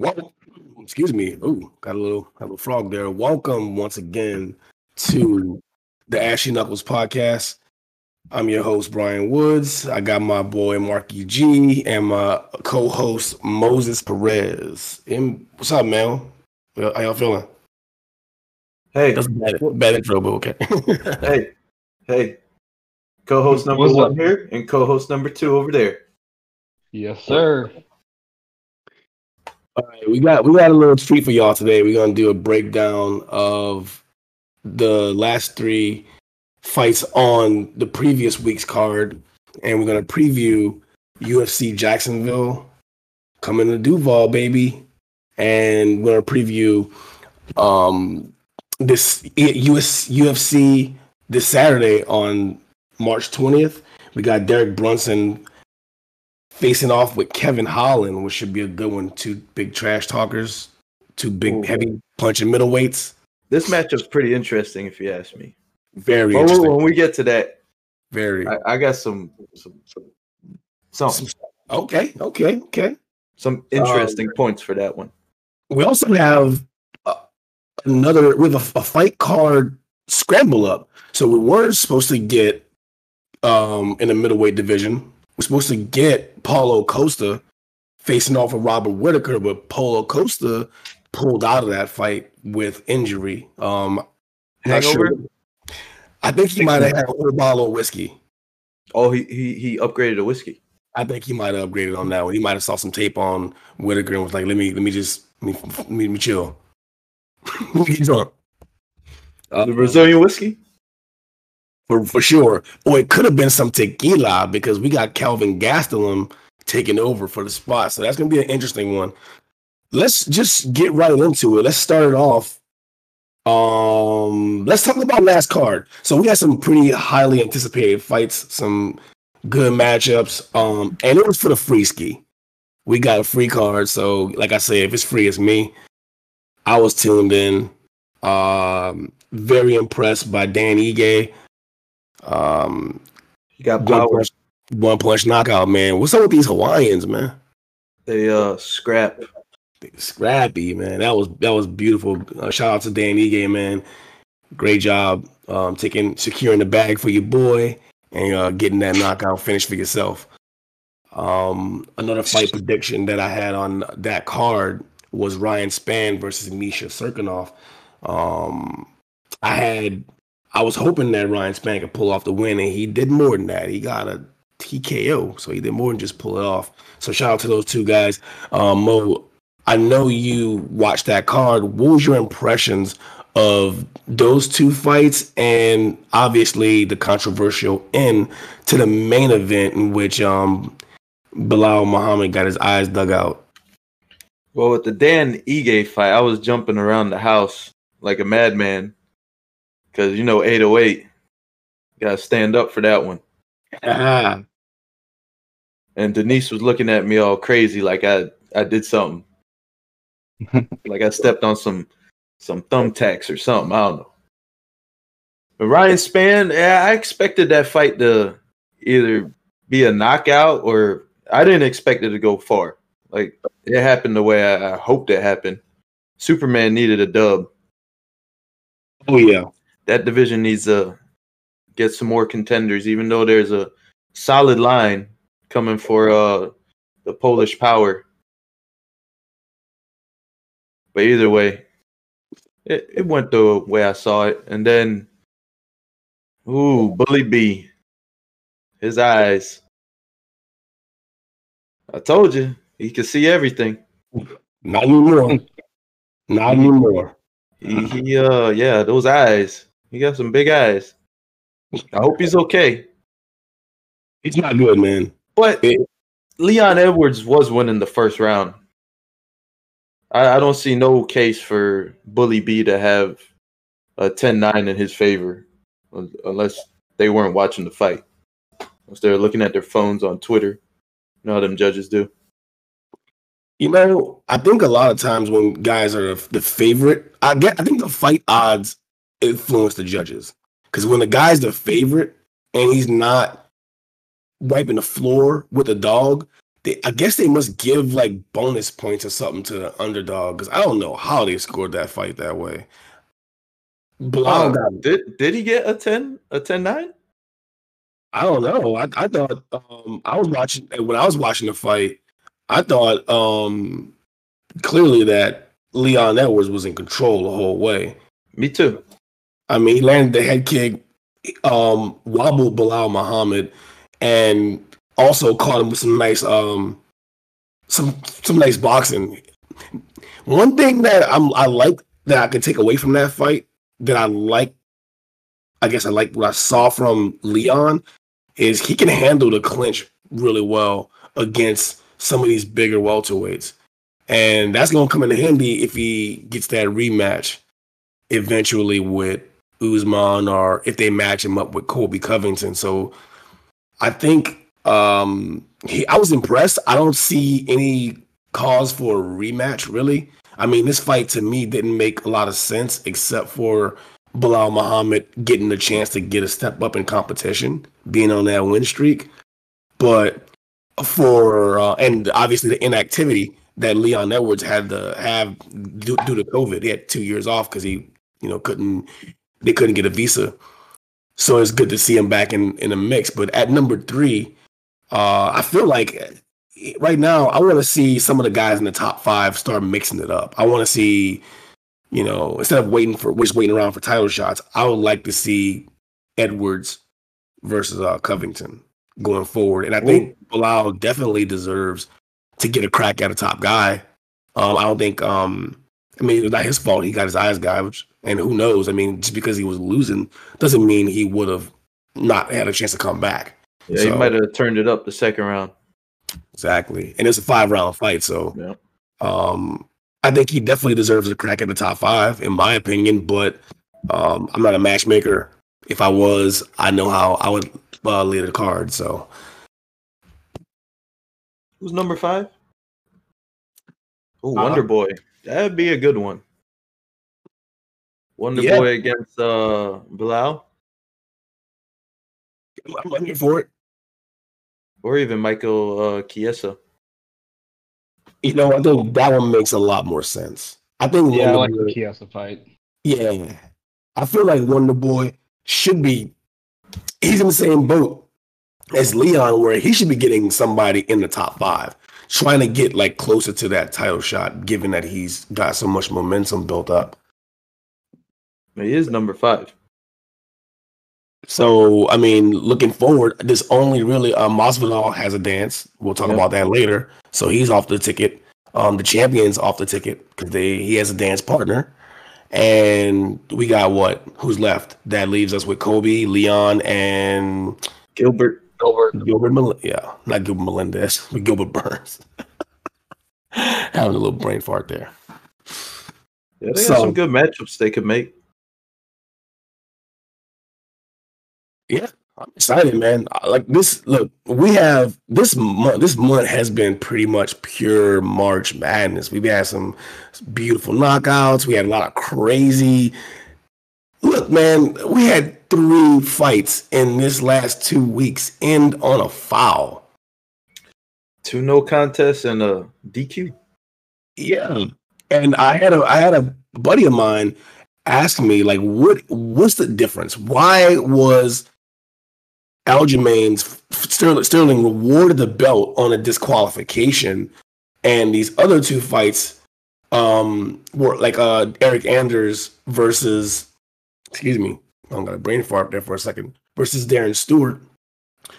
Well, excuse me. Ooh, got a little, got a little frog there. Welcome once again to the Ashy Knuckles podcast. I'm your host Brian Woods. I got my boy Marky G and my co-host Moses Perez. And what's up, man? How y'all feeling? Hey, That's a bad, bad intro, but okay. hey, hey. Co-host number What's one up? here and co-host number two over there. Yes, sir. We got we got a little treat for y'all today. We're gonna do a breakdown of the last three fights on the previous week's card, and we're gonna preview UFC Jacksonville coming to Duval, baby, and we're gonna preview um this US UFC this Saturday on March twentieth. We got Derek Brunson facing off with Kevin Holland, which should be a good one. Two big trash talkers, two big Ooh. heavy punching middleweights. This matchup's pretty interesting, if you ask me. Very But interesting. when we get to that, Very I, I got some some some some, okay. Okay. Okay. some interesting points for that one. We also have uh, another with a, a fight card scramble up. So we weren't supposed to get um in the middleweight division. We're supposed to get Paulo Costa facing off with Robert Whitaker, but Paulo Costa pulled out of that fight with injury. Um Hangover? sure. I think he might have had a bottle of whiskey. Oh, he he he upgraded a whiskey. I think he might have upgraded on that one. He might have saw some tape on Whitaker and was like, "Let me, let me just, let me, let me, chill." He's on the Brazilian whiskey. For for sure. Or it could have been some tequila because we got Kelvin Gastelum taking over for the spot. So that's gonna be an interesting one. Let's just get right into it. Let's start it off. Um, let's talk about last card. So we had some pretty highly anticipated fights, some good matchups. Um, and it was for the free ski. We got a free card, so like I say, if it's free, it's me. I was tuned in. Um, very impressed by Dan Ige. Um, He got one power. punch, one punch knockout, man. What's up with these Hawaiians, man? They uh scrap. Scrappy, man. That was that was beautiful. Uh, shout out to Dan Ige, man. Great job um, taking securing the bag for your boy and uh, getting that knockout finish for yourself. Um, another fight prediction that I had on that card was Ryan Spann versus Misha Cirkunov. Um, I had I was hoping that Ryan Spann could pull off the win, and he did more than that. He got a TKO, so he did more than just pull it off. So shout out to those two guys. Um, Mo, I know you watched that card. What was your impressions of those two fights, and obviously the controversial end to the main event in which um, Belal Muhammad got his eyes dug out? Well, with the Dan Ige fight, I was jumping around the house like a madman because you know 808. Got to stand up for that one. Ah, And Denise was looking at me all crazy, like I I did something, like I stepped on some some thumbtacks or something. I don't know. But Ryan Spann, yeah, I expected that fight to either be a knockout or I didn't expect it to go far. Like it happened the way I, I hoped it happened. Superman needed a dub. oh yeah. That division needs to get some more contenders, even though there's a solid line coming for uh the Polish power. But either way, it, it went the way I saw it. And then ooh, Bully B. His eyes. I told you, he could see everything. Not anymore. Not anymore. He, he uh yeah, those eyes. He got some big eyes. I hope he's okay. He's not good, man. But Yeah. Leon Edwards was winning the first round. I, I don't see no case for Bully B to have a 10-9 in his favor, unless they weren't watching the fight. Unless they're looking at their phones on Twitter. You know how them judges do. You know, I think a lot of times when guys are the favorite, I get I think the fight odds influence the judges. Because when the guy's the favorite and he's not wiping the floor with a dog, they, I guess they must give like bonus points or something to the underdog because I don't know how they scored that fight that way. Uh, did did he get a 10 a 10 9? I don't know. I, I thought um, I was watching when I was watching the fight. I thought um, clearly that Leon Edwards was in control the whole way. Me too. I mean, he landed the head kick, um, wobbled Belal Muhammad, and also caught him with some nice, um, some some nice boxing. One thing that I'm I like that I could take away from that fight that I like, I guess I like what I saw from Leon is he can handle the clinch really well against some of these bigger welterweights, and that's gonna come into handy if he gets that rematch eventually with Usman or if they match him up with Colby Covington. So I think um he I was impressed. I don't see any cause for a rematch really. I mean, this fight to me didn't make a lot of sense except for Belal Muhammad getting the chance to get a step up in competition, being on that win streak. But for uh, and obviously the inactivity that Leon Edwards had to have due, due to COVID, he had two years off because he, you know, couldn't they couldn't get a visa. So it's good to see him back in in the mix. But at number three, uh, I feel like right now I want to see some of the guys in the top five start mixing it up. I want to see, you know, instead of waiting for just waiting around for title shots, I would like to see Edwards versus uh, Covington going forward. And I think Belal definitely deserves to get a crack at a top guy. Um, I don't think. Um, I mean, it's not his fault. He got his eyes gouged, and who knows? I mean, just because he was losing doesn't mean he would have not had a chance to come back. Yeah, he might have turned it up the second round. Exactly, and it's a five round fight, so Yeah. um, I think he definitely deserves a crack at the top five, in my opinion. But um, I'm not a matchmaker. If I was, I know how I would uh, lay the card. So Who's number five? Oh, Uh, Wonder Boy. That'd be a good one. Wonder Yeah. Boy against uh Belal, I'm I'm here for it. or even Michael uh Chiesa. You know, I think that one makes a lot more sense. I think Yeah, I like Boy- the Chiesa fight. Yeah. I feel like Wonder Boy should be he's in the same boat as Leon where he should be getting somebody in the top five, trying to get like closer to that title shot, given that he's got so much momentum built up. He is number five. So I mean, looking forward, this only really uh Masvidal has a dance. We'll talk Yeah. about that later. So he's off the ticket. Um, the champion's off the ticket because they he has a dance partner. And we got what? Who's left? That leaves us with Kobe, Leon, and Gilbert. Gilbert. Gilbert. Mel- yeah, not Gilbert Melendez, but Gilbert Burns. Having a little brain fart there. Yeah, they So- got some good matchups they could make. I'm excited, man. Like this, look, we have this month. This month has been pretty much pure March madness. We've had some beautiful knockouts. We had a lot of crazy. Look, man, we had three fights in this last two weeks end on a foul. Two no contests and a DQ. Yeah, and I had a I had a buddy of mine ask me like, what what's the difference? Why was Aljamain's Sterling Sterling rewarded the belt on a disqualification, and these other two fights um were like uh Eryk Anders versus excuse me, I got a brain fart there for a second versus Darren Stewart.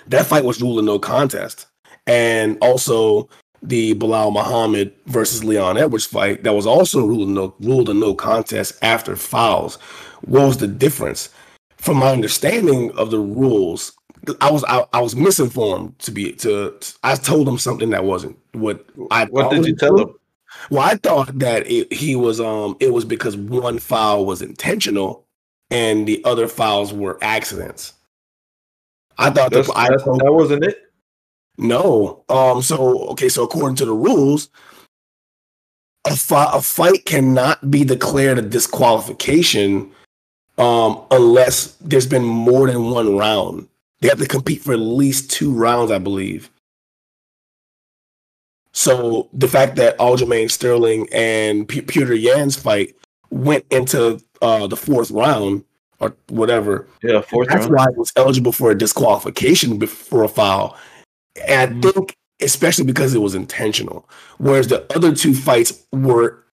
That fight was ruled a no contest, and also the Belal Muhammad versus Leon Edwards fight that was also ruled a no ruled a no contest after fouls. What was the difference? From my understanding of the rules, I was I, I was misinformed to be to I told him something that wasn't what I What did you tell true. him? Well, I thought that it, he was um it was because one foul was intentional and the other fouls were accidents. I thought that I told- that wasn't it. no. Um. So okay. So according to the rules, a, fi- a fight cannot be declared a disqualification, um, unless there's been more than one round. They have to compete for at least two rounds, I believe. So the fact that Aljamain Sterling and P- Petr Yan's fight went into uh, the fourth round or whatever, Yeah, fourth that's round. why it was eligible for a disqualification for a foul. And I think, especially because it was intentional, whereas the other two fights were,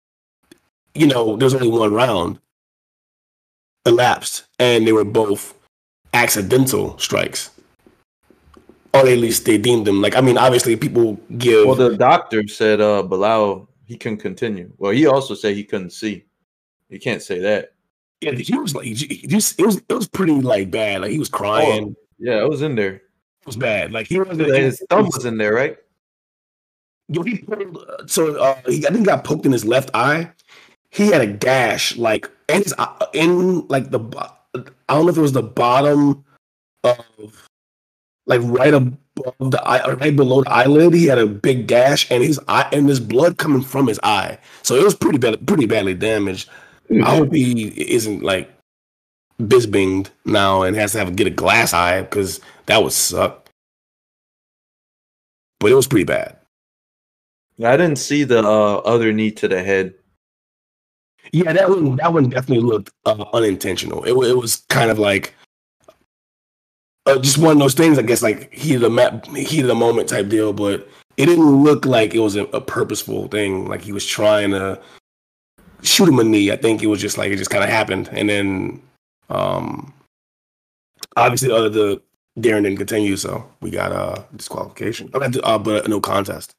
you know, there's only one round elapsed, and they were both accidental strikes. Or at least they deemed them like. I mean, obviously, people give. Well, the doctor said uh Belal he couldn't continue. Well, he also said he couldn't see. You can't say that. yeah, he was like, just it was it was pretty like bad. Like he was crying. Yeah, it was in there. It was bad. Like he wasn't. His thumb was in there, right? Yo, he pulled. Uh, so uh, he, I think, he got poked in his left eye. He had a gash, like, and his eye- in like the. I don't know if it was the bottom of, like, right above the eye, or right below the eyelid. He had a big gash, and his eye, and there's blood coming from his eye. So it was pretty bad, pretty badly damaged. I hope he isn't like bisbinged now and has to have get a glass eye because that would suck. But it was pretty bad. I didn't see the uh, other knee to the head. Yeah, that one that one definitely looked uh, unintentional. It, it was kind of like uh, just one of those things, I guess, like of the map, the moment type deal. But it didn't look like it was a, a purposeful thing. Like he was trying to shoot him a knee. I think it was just like it just kind of happened, and then um obviously uh, the Darren didn't continue, so we got uh disqualification. Uh, but no contest.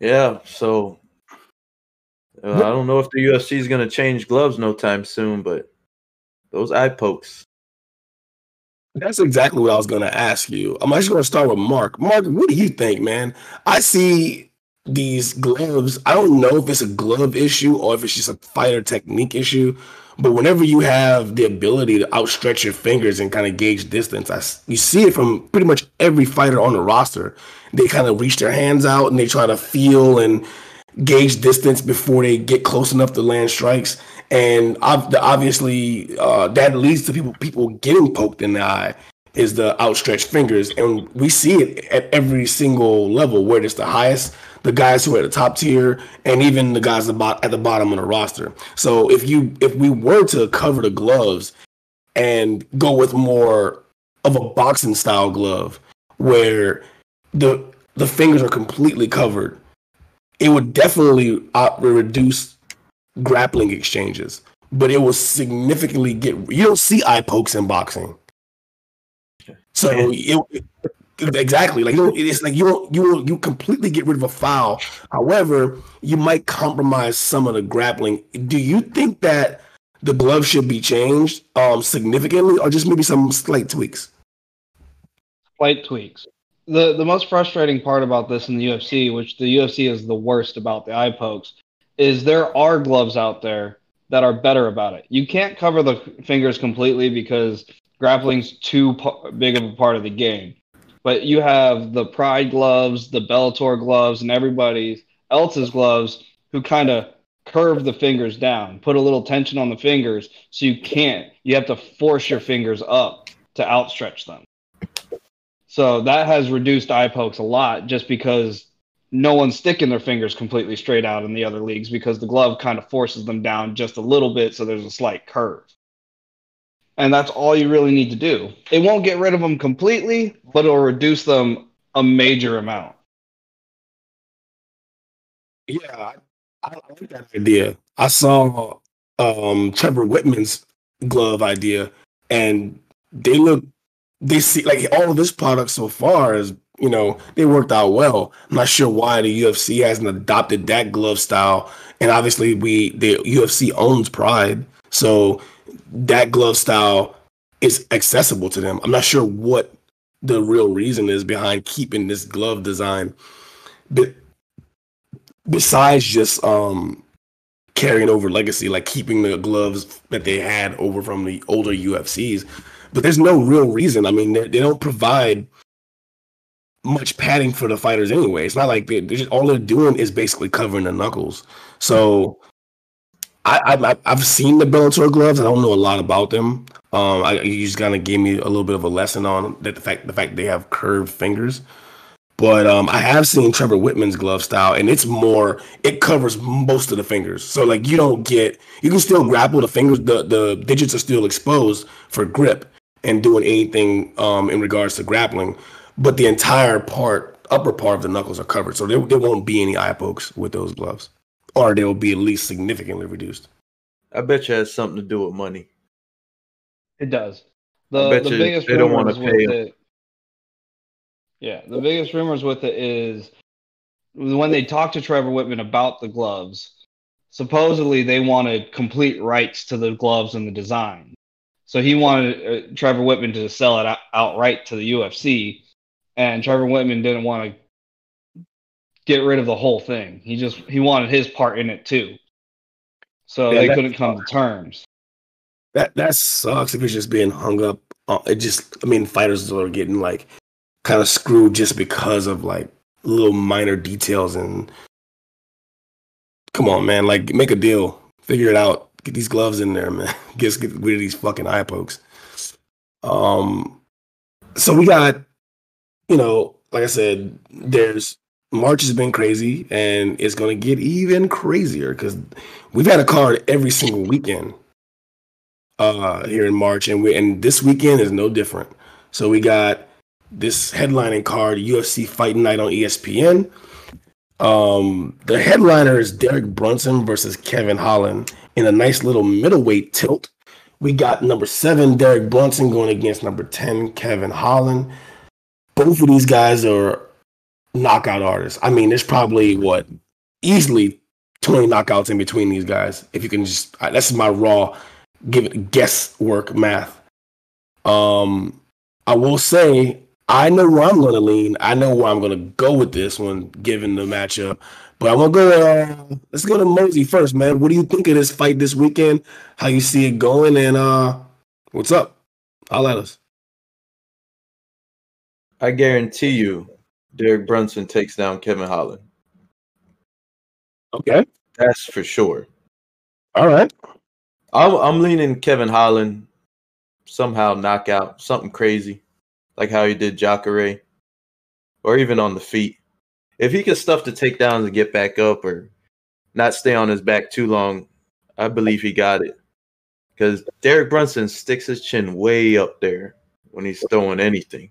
Yeah, so uh, I don't know if the UFC is going to change gloves no time soon, but those eye pokes. That's exactly what I was going to ask you. I'm actually going to start with Mark. Mark, what do you think, man? I see these gloves. I don't know if it's a glove issue or if it's just a fighter technique issue. But whenever you have the ability to outstretch your fingers and kind of gauge distance, I, you see it from pretty much every fighter on the roster. They kind of reach their hands out and they try to feel and gauge distance before they get close enough to land strikes. And obviously, uh, that leads to people people getting poked in the eye is the outstretched fingers, and we see it at every single level, where it's the highest, the guys who are at the top tier, and even the guys at the bottom of the roster. So if you if we were to cover the gloves and go with more of a boxing style glove, where the the fingers are completely covered, it would definitely uh, reduce grappling exchanges, but it will significantly get. You don't see eye pokes in boxing, so it, exactly like you don't, it's like you don't you don't, you completely get rid of a foul. However, you might compromise some of the grappling. Do you think that the glove should be changed um significantly, or just maybe some slight tweaks? Slight tweaks. The the most frustrating part about this in the UFC, which the UFC is the worst about the eye pokes, is there are gloves out there that are better about it. You can't cover the fingers completely because grappling's too big of a part of the game. But you have the Pride gloves, the Bellator gloves, and everybody else's gloves who kind of curve the fingers down, put a little tension on the fingers, so you can't. You have to force your fingers up to outstretch them. So that has reduced eye pokes a lot just because no one's sticking their fingers completely straight out in the other leagues because the glove kind of forces them down just a little bit so there's a slight curve. And that's all you really need to do. It won't get rid of them completely, but it'll reduce them a major amount. Yeah, I, like that idea. I saw um Trevor Wittman's glove idea, and they look, they see like all of this product so far is you know they worked out well. I'm not sure why the UFC hasn't adopted that glove style, and obviously we the UFC owns Pride, so that glove style is accessible to them. I'm not sure what the real reason is behind keeping this glove design, but besides just um carrying over legacy, like keeping the gloves that they had over from the older UFCs. But there's no real reason. I mean, they, they don't provide much padding for the fighters anyway. It's not like they, they're just all they're doing is basically covering the knuckles. So I, I I've seen the Bellator gloves. I don't know a lot about them. Um, I, you just kind of gave me a little bit of a lesson on that the fact the fact they have curved fingers. But um, I have seen Trevor Wittman's glove style, and it's more. It covers most of the fingers, so like you don't get. You can still grapple the fingers. The the digits are still exposed for grip and doing anything um, in regards to grappling, but the entire part, upper part of the knuckles are covered, so there, there won't be any eye pokes with those gloves, or they will be at least significantly reduced. I bet you it has something to do with money. It does. I The bet the you biggest they don't wanna rumors with pay 'em. it. Yeah, the biggest rumors with it is when they talked to Trevor Wittman about the gloves. Supposedly, they wanted complete rights to the gloves and the design. So he wanted uh, Trevor Wittman to sell it out- outright to the UFC, and Trevor Wittman didn't want to get rid of the whole thing. He just he wanted his part in it too. So Yeah, they couldn't come to terms. That that sucks if it's just being hung up. Uh, it just, I mean, fighters are getting like kind of screwed just because of like little minor details. And come on, man, like make a deal, figure it out, get these gloves in there, man. Get get rid of these fucking eye pokes. Um, so we got, you know, like I said, there's March has been crazy, and it's gonna get even crazier because we've had a card every single weekend uh here in March and we and this weekend is no different. So we got this headlining card UFC Fight Night on ESPN. Um the headliner is Derek Brunson versus Kevin Holland in a nice little middleweight tilt. We got number 7 Derek Brunson going against number 10 Kevin Holland. Both of these guys are knockout artists. I mean, there's probably what easily 20 knockouts in between these guys. If you can just that's my raw give it guesswork math. Um, I will say I know where I'm going to lean. I know where I'm going to go with this one, given the matchup. But I'm gonna go. Uh, let's go to Mosey first, man. What do you think of this fight this weekend? How you see it going? And uh, what's up? I'll let us. I guarantee you, Derek Brunson takes down Kevin Holland. Okay. That's for sure. All right. I'm, I'm leaning Kevin Holland somehow knockout, something crazy, like how he did Jacare, or even on the feet. If he can stuff the takedowns and get back up, or not stay on his back too long, I believe he got it. Because Derek Brunson sticks his chin way up there when he's throwing anything.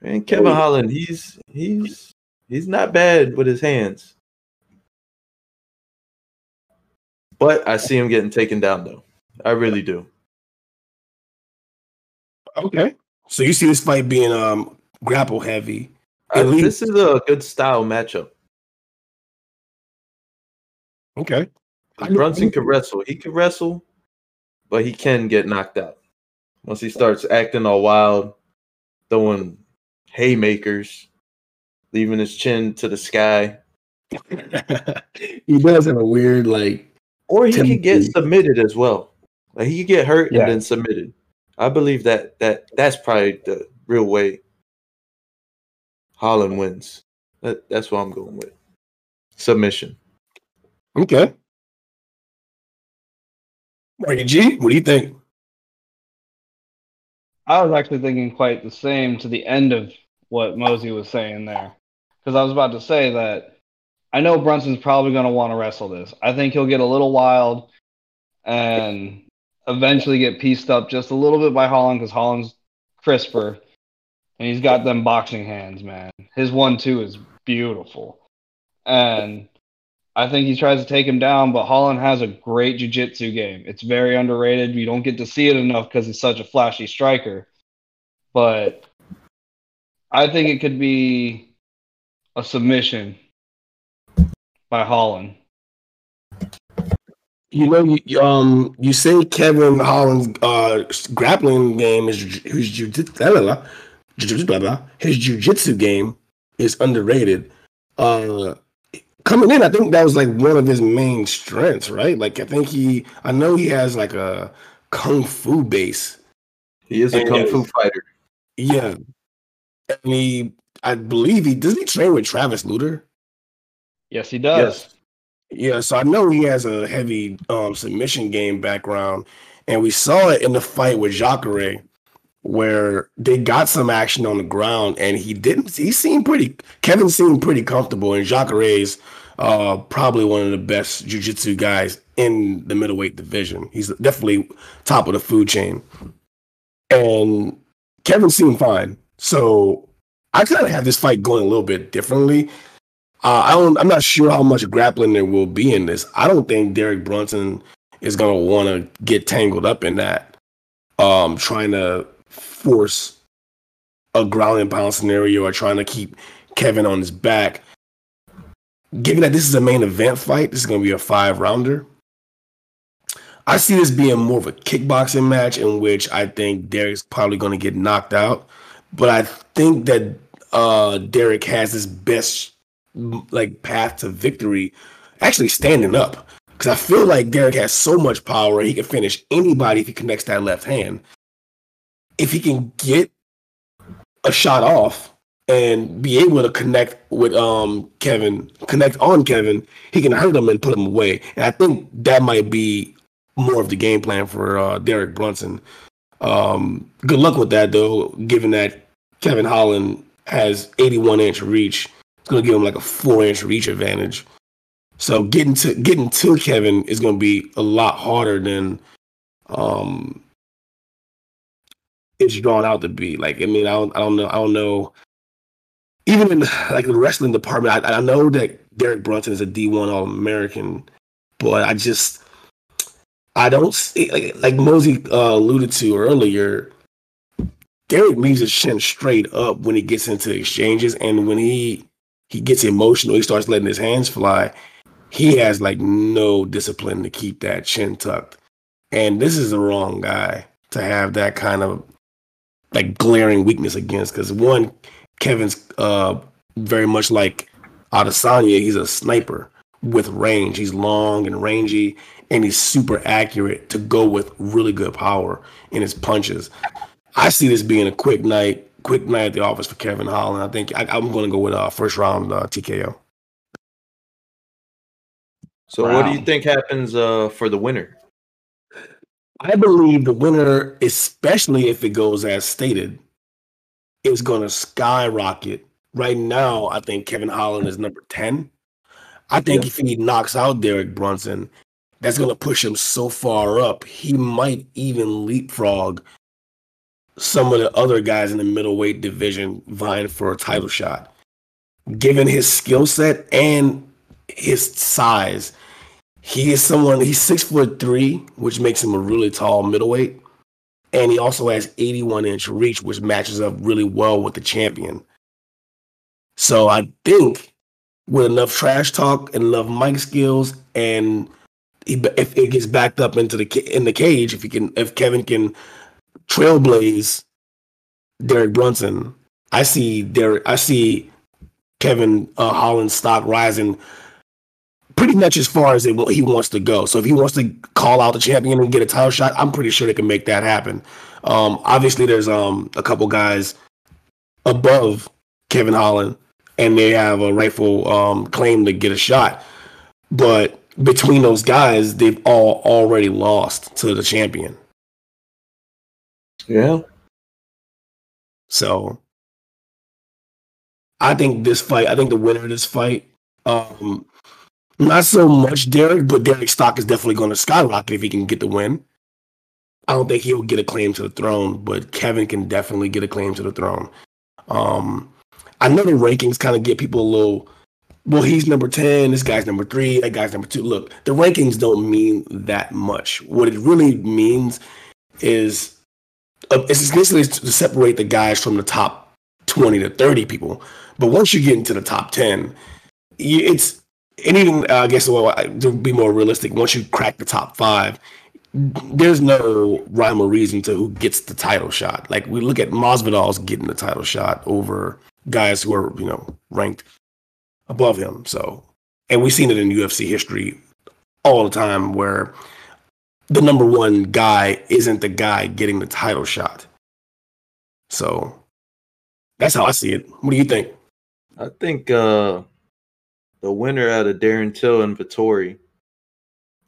And Kevin Holland, he's he's he's not bad with his hands. But I see him getting taken down though. I really do. Okay. So you see this fight being um grapple heavy. Least- this is a good style matchup. Okay. I- Brunson can wrestle. He can wrestle, but he can get knocked out. Once he starts acting all wild, throwing haymakers, leaving his chin to the sky. he does have a weird like Or he could get submitted as well. Like he could get hurt Yeah. and then submitted. I believe that that that's probably the real way Holland wins. That, that's what I'm going with. Submission. okay. Marty G, what do you think? I was actually thinking quite the same to the end of what Mosey was saying there. Because I was about to say that I know Brunson's probably going to want to wrestle this. I think he'll get a little wild and eventually get pieced up just a little bit by Holland because Holland's crisper and he's got them boxing hands, man. His one two is beautiful. And I think he tries to take him down, but Holland has a great jiu-jitsu game. It's very underrated. You don't get to see it enough because he's such a flashy striker. But I think it could be a submission by Holland. You know, you, um, you say Kevin Holland's uh grappling game is his jiu-jitsu, his jiu-jitsu game is underrated. Uh, coming in, I think that was like one of his main strengths, right? Like, I think he, I know he has like a kung fu base. He is a And- kung fu fighter. Yeah, and he, I believe he does he train with Travis Lutter. Yes, he does. Yes. Yeah, so I know he has a heavy um, submission game background, and we saw it in the fight with Jacare. Where they got some action on the ground and he didn't he seemed pretty Kevin seemed pretty comfortable and Jacare's uh probably one of the best jiu-jitsu guys in the middleweight division. He's definitely top of the food chain. And Kevin seemed fine. So I kind of have this fight going a little bit differently. Uh, I don't. I'm not sure how much grappling there will be in this. I don't think Derek Brunson is gonna want to get tangled up in that. Um, trying to force a ground and pound scenario or trying to keep Kevin on his back. Given that this is a main event fight, this is gonna be a five rounder. I see this being more of a kickboxing match in which I think Derek's probably going to get knocked out, but I think that uh, Derek has his best like path to victory actually standing up because I feel like Derek has so much power he can finish anybody if he connects that left hand. If he can get a shot off and be able to connect with um Kevin, connect on Kevin, he can hurt him and put him away. And I think that might be more of the game plan for uh, Derek Brunson. Um, good luck with that, though, given that Kevin Holland has 81 inch reach. It's going to give him like a four inch reach advantage. So getting to getting to Kevin is going to be a lot harder than um, it's drawn out to be. Like, I mean, I don't, I don't know, I don't know. Even in like the wrestling department, I, I know that Derek Brunson is a D1 All American, but I just I don't see like, like Mosey uh, alluded to earlier. Derek leaves his chin straight up when he gets into exchanges, and when he he gets emotional, he starts letting his hands fly. He has like no discipline to keep that chin tucked, and this is the wrong guy to have that kind of like glaring weakness against. Because one, Kevin's uh very much like Adesanya. He's a sniper with range. He's long and rangy, and he's super accurate to go with really good power in his punches. I see this being a quick night, quick night at the office for Kevin Holland. I think I, am going to go with a uh, first round uh, TKO. So, wow. what do you think happens uh, for the winner? I believe the winner, especially if it goes as stated, is going to skyrocket. Right now, I think Kevin Holland is number 10. I think yeah. if he knocks out Derek Brunson, that's going to push him so far up. He might even leapfrog some of the other guys in the middleweight division vying for a title shot. Given his skill set and his size, he is someone, he's six foot three, which makes him a really tall middleweight. And he also has 81 inch reach, which matches up really well with the champion. So I think with enough trash talk and enough mic skills and if it gets backed up into the in the cage, if he can, if Kevin can trailblaze Derek Brunson, I see Derek, I see Kevin uh, Holland's stock rising pretty much as far as it, he wants to go. So if he wants to call out the champion and get a title shot, I'm pretty sure they can make that happen. Um, obviously, there's um, a couple guys above Kevin Holland, and they have a rightful um, claim to get a shot. But between those guys, they've all already lost to the champion. Yeah. So I think this fight, I think the winner of this fight, um, not so much Derek, but Derek's stock is definitely going to skyrocket if he can get the win. I don't think he'll get a claim to the throne, but Kevin can definitely get a claim to the throne. Um, I know the rankings kind of get people a little well, he's number 10, this guy's number three, that guy's number two. Look, the rankings don't mean that much. What it really means is uh, it's essentially to separate the guys from the top 20 to 30 people. But once you get into the top 10, it's, and even, uh, I guess, well, to be more realistic, once you crack the top five, there's no rhyme or reason to who gets the title shot. Like we look at Masvidal's getting the title shot over guys who are, you know, ranked above him. So, and we've seen it in UFC history all the time where the number one guy isn't the guy getting the title shot. So that's how I see it. What do you think? I think uh, the winner out of Darren Till and Vettori,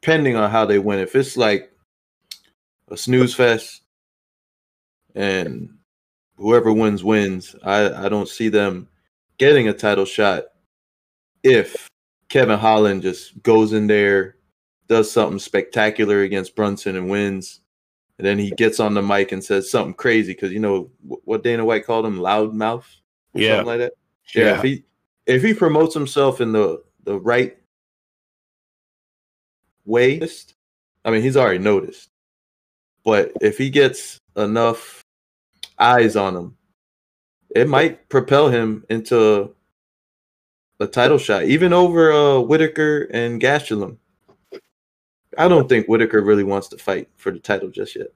depending on how they win, if it's like a snooze fest, and whoever wins wins. I I don't see them getting a title shot if Kevin Holland just goes in there, does something spectacular against Brunson and wins, and then he gets on the mic and says something crazy because you know what Dana White called him, loudmouth, Yeah. something like that. Yeah, Yeah. if he if he promotes himself in the the right way, I mean he's already noticed. But if he gets enough eyes on him, it might propel him into a title shot, even over uh, Whitaker and Gastelum. I don't think Whitaker really wants to fight for the title just yet.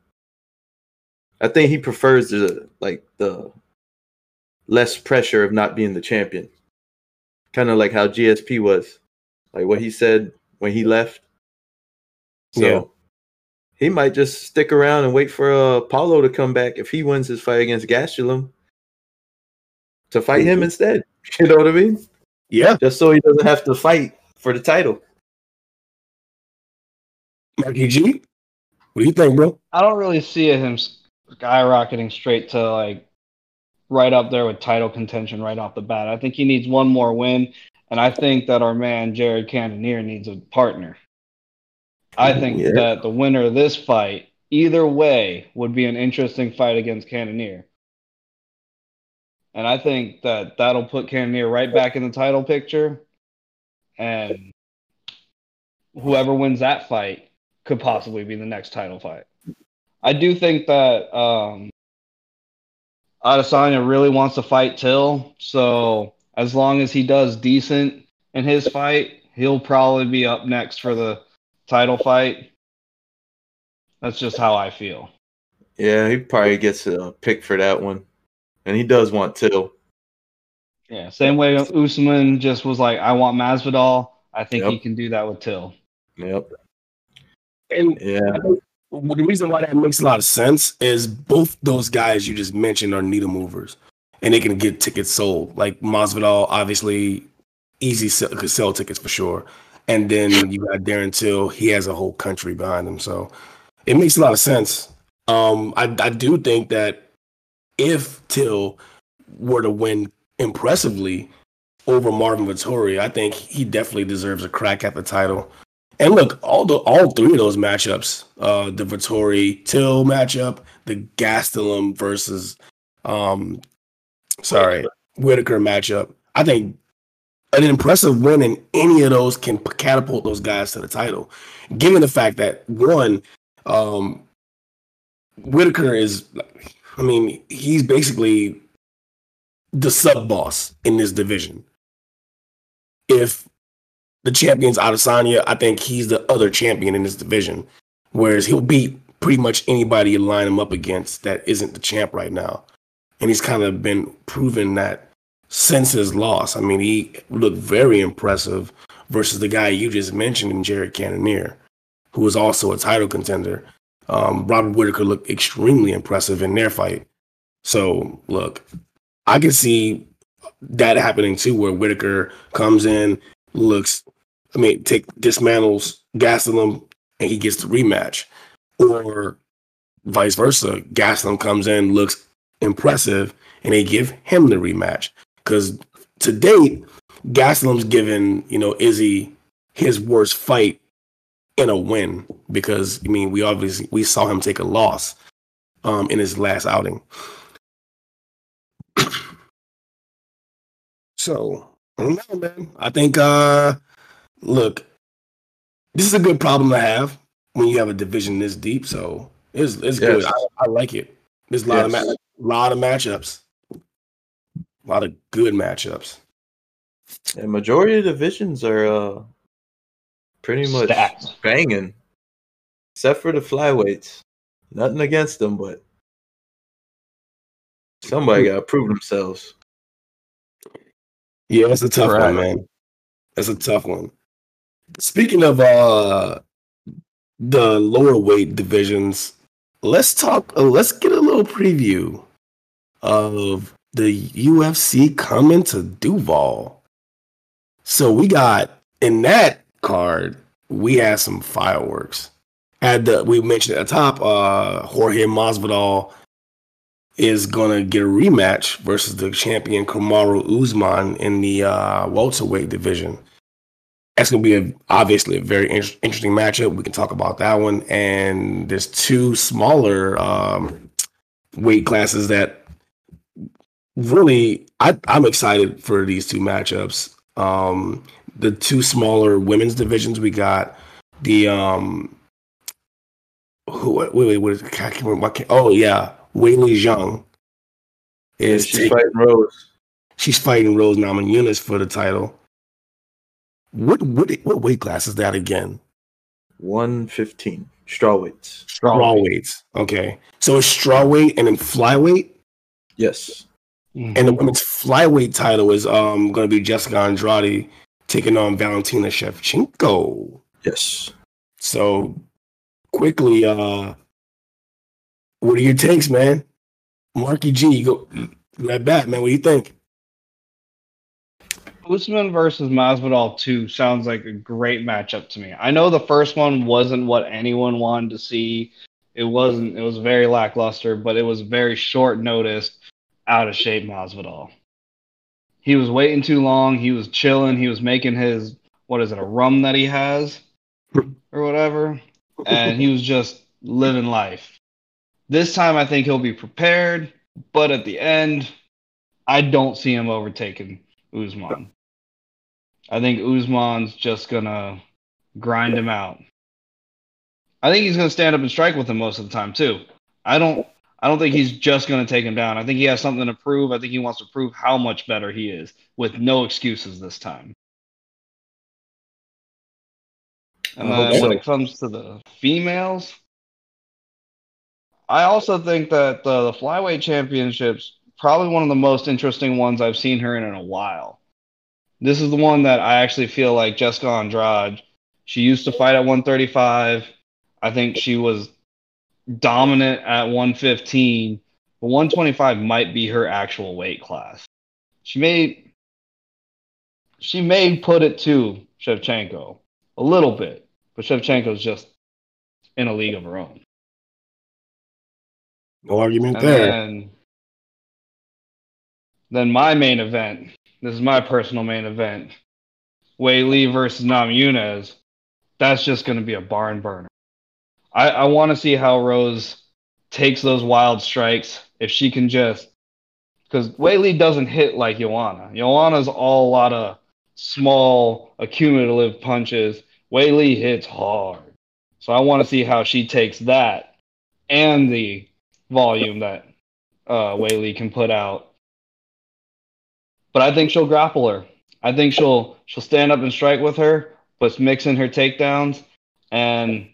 I think he prefers the like the less pressure of not being the champion. Kind of like how GSP was, like what he said when he left. So Yeah. he might just stick around and wait for uh, Paulo to come back if he wins his fight against Gastelum to fight him instead. You know what I mean? Yeah. Just so he doesn't have to fight for the title. Marky G, what do you think, bro? I don't really see him skyrocketing straight to like right up there with title contention right off the bat. I think he needs one more win, and I think that our man Jared Cannonier needs a partner. I think Yeah. that the winner of this fight, either way, would be an interesting fight against Cannonier. And I think that that'll put Cannonier right back in the title picture. And whoever wins that fight could possibly be the next title fight. I do think that um, Adesanya really wants to fight Till. So as long as he does decent in his fight, he'll probably be up next for the title fight. That's just how I feel. Yeah, he probably gets a pick for that one. And he does want Till. Yeah, same way Usman just was like, I want Masvidal. I think Yep. he can do that with Till. Yep. And Yeah. The reason why that makes a lot of sense is both those guys you just mentioned are needle movers, and they can get tickets sold. Like Masvidal, obviously, easy sell, could sell tickets for sure. And then you got Darren Till; he has a whole country behind him, so it makes a lot of sense. Um, I I do think that if Till were to win impressively over Marvin Vettori, I think he definitely deserves a crack at the title. And look, all the all three of those matchups, uh, the Vettori Till matchup, the Gastelum versus, um, sorry, Whitaker matchup. I think an impressive win in any of those can catapult those guys to the title. Given the fact that one, um, Whitaker is, I mean, he's basically the sub boss in this division. If the champion's Adesanya, I think he's the other champion in this division. Whereas he'll beat pretty much anybody you line him up against that isn't the champ right now. And he's kind of been proven that since his loss. I mean, he looked very impressive versus the guy you just mentioned, in Jared Cannonier, who was also a title contender. Um, Robert Whitaker looked extremely impressive in their fight. So, look, I can see that happening too, where Whitaker comes in, looks, I mean, take dismantles Gastelum, and he gets the rematch, or vice versa. Gastelum comes in, looks impressive, and they give him the rematch. Because to date, Gastelum's given you know Izzy his worst fight in a win because I mean we obviously we saw him take a loss um, in his last outing. so I don't know, man. I think uh look, this is a good problem to have when you have a division this deep. So it's it's good. I, I like it. There's a lot of ma- lot of matchups, a lot of good matchups. And majority of divisions are uh pretty much Stacked. banging. Except for the flyweights. Nothing against them, but somebody gotta prove themselves. Yeah, it's a tough Right. one, man. That's a tough one. Speaking of uh the lower weight divisions, let's talk uh, let's get a little preview of the UFC coming to Duval. So we got in that card, we had some fireworks. Had the we mentioned at the top, uh Jorge Masvidal is gonna get a rematch versus the champion Kamaru Usman in the uh, welterweight division. That's gonna be a, obviously a very in- interesting matchup. We can talk about that one. And there's two smaller um, weight classes that really I, I'm excited for these two matchups. Um, the two smaller women's divisions we got the um who wait wait what is I can't remember, what, oh yeah Weili Zhang is she's take- fighting Rose. she's fighting Rose Namajunas for the title. What what what weight class is that again? 115 straw weights. Straw weights. Okay, so it's straw weight and then flyweight, Yes. Mhm. and the women's flyweight title is um going to be Jessica Andrade taking on Valentina Shevchenko. Yes. So quickly, uh, what are your takes, man? Marky G, you go right back, man. What do you think? Usman versus Masvidal 2 sounds like a great matchup to me. I know the first one wasn't what anyone wanted to see. It wasn't. It was very lackluster, but it was very short notice, out of shape Masvidal. He was waiting too long. He was chilling. He was making his what is it, a rum that he has, or whatever, and he was just living life. This time, I think he'll be prepared, but at the end, I don't see him overtaking Usman. I think Usman's just gonna grind him out. I think he's gonna stand up and strike with him most of the time too. I don't I don't think he's just gonna take him down. I think he has something to prove. I think he wants to prove how much better he is with no excuses this time. And I hope then so. when it comes to the females, I also think that the, the flyweight championships probably one of the most interesting ones I've seen her in in a while. This is the one that I actually feel like Jessica Andrade. She used to fight at 135. I think she was dominant at 115. But 125 might be her actual weight class. She may she may put it to Shevchenko a little bit, but Shevchenko's just in a league of her own. No argument And there. then, then my main event. This is my personal main event. Weili versus Namajunas. That's just going to be a barn burner. I, I want to see how Rose takes those wild strikes. If she can just, because Weili doesn't hit like Joanna. Joanna's all a lot of small accumulative punches. Weili hits hard. So I want to see how she takes that and the volume that uh, Weili can put out. But I think she'll grapple her. I think she'll she'll stand up and strike with her, but mix in her takedowns. And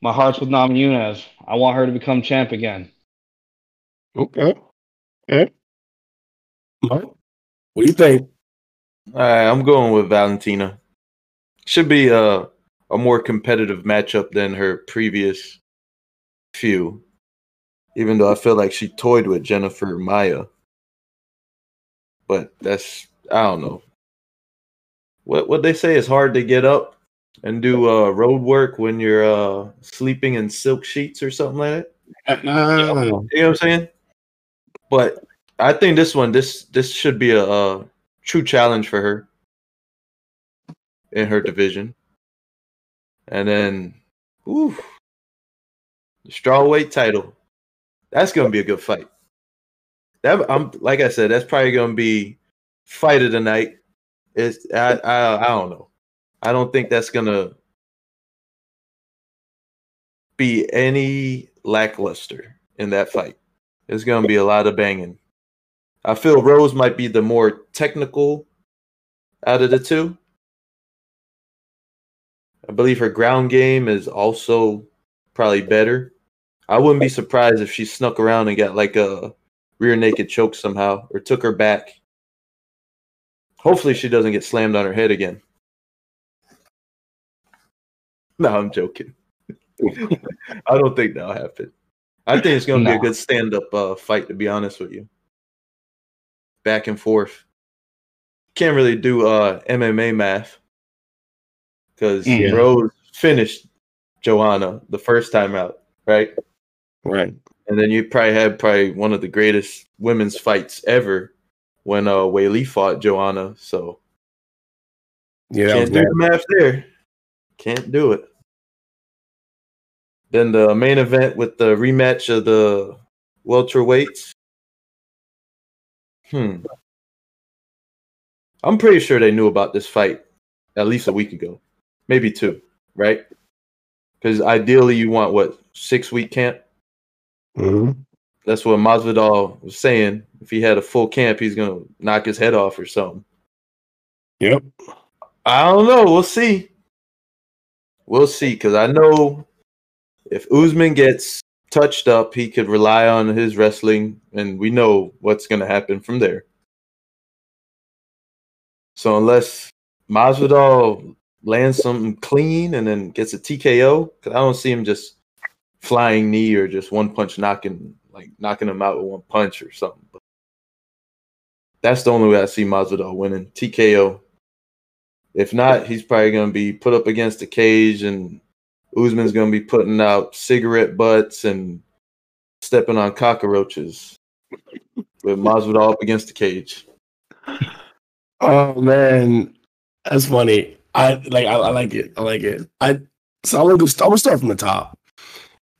my heart's with Namajunas. I want her to become champ again. Okay. Okay. Mike, what do you think? All right, I'm going with Valentina. Should be a a more competitive matchup than her previous few. Even though I feel like she toyed with Jennifer Maia. But that's I don't know. What what they say is hard to get up and do uh road work when you're uh sleeping in silk sheets or something like that. Uh, You know what I'm saying? But I think this one, this this should be a, a true challenge for her in her division. And then, ooh, the strawweight title. That's gonna be a good fight. That I'm like I said, that's probably gonna be fight of the night. It's I I, I don't know. I don't think that's gonna be any lackluster in that fight. It's to be a lot of banging. I feel Rose might be the more technical out of the two. I believe her ground game is also probably better. I wouldn't be surprised if she snuck around and got like a rear naked choke somehow or took her back. Hopefully, she doesn't get slammed on her head again. No, I'm joking. I don't think that'll happen. I think it's going to be a good stand up uh, fight, to be honest with you. Back and forth. Can't really do uh, MMA math because Yeah. Rose finished Joanna the first time out, right? right. And then you probably had probably one of the greatest women's fights ever when uh Wei fought Joanna. So Yeah, can't do the math there. Can't do it. Then the main event with the rematch of the welterweights. Hmm. I'm pretty sure they knew about this fight at least a week ago, maybe two, right? Because ideally, you want what six week camp. Mhm. That's what Masvidal was saying. If he had a full camp, he's gonna knock his head off or something. Yep. I don't know. We'll see. We'll see. Because I know if Usman gets touched up, he could rely on his wrestling, and we know what's going to happen from there. So unless Masvidal lands something clean and then gets a TKO, because I don't see him just flying knee or just one punch knocking like knocking him out with one punch or something. But that's the only way I see Masvidal winning TKO. If not, he's probably going to be put up against the cage, and Usman's going to be putting out cigarette butts and stepping on cockroaches with Masvidal up against the cage. Oh man, that's funny. I like. I, I like it. I like it. I so I'm gonna, go, I'm gonna start from the top.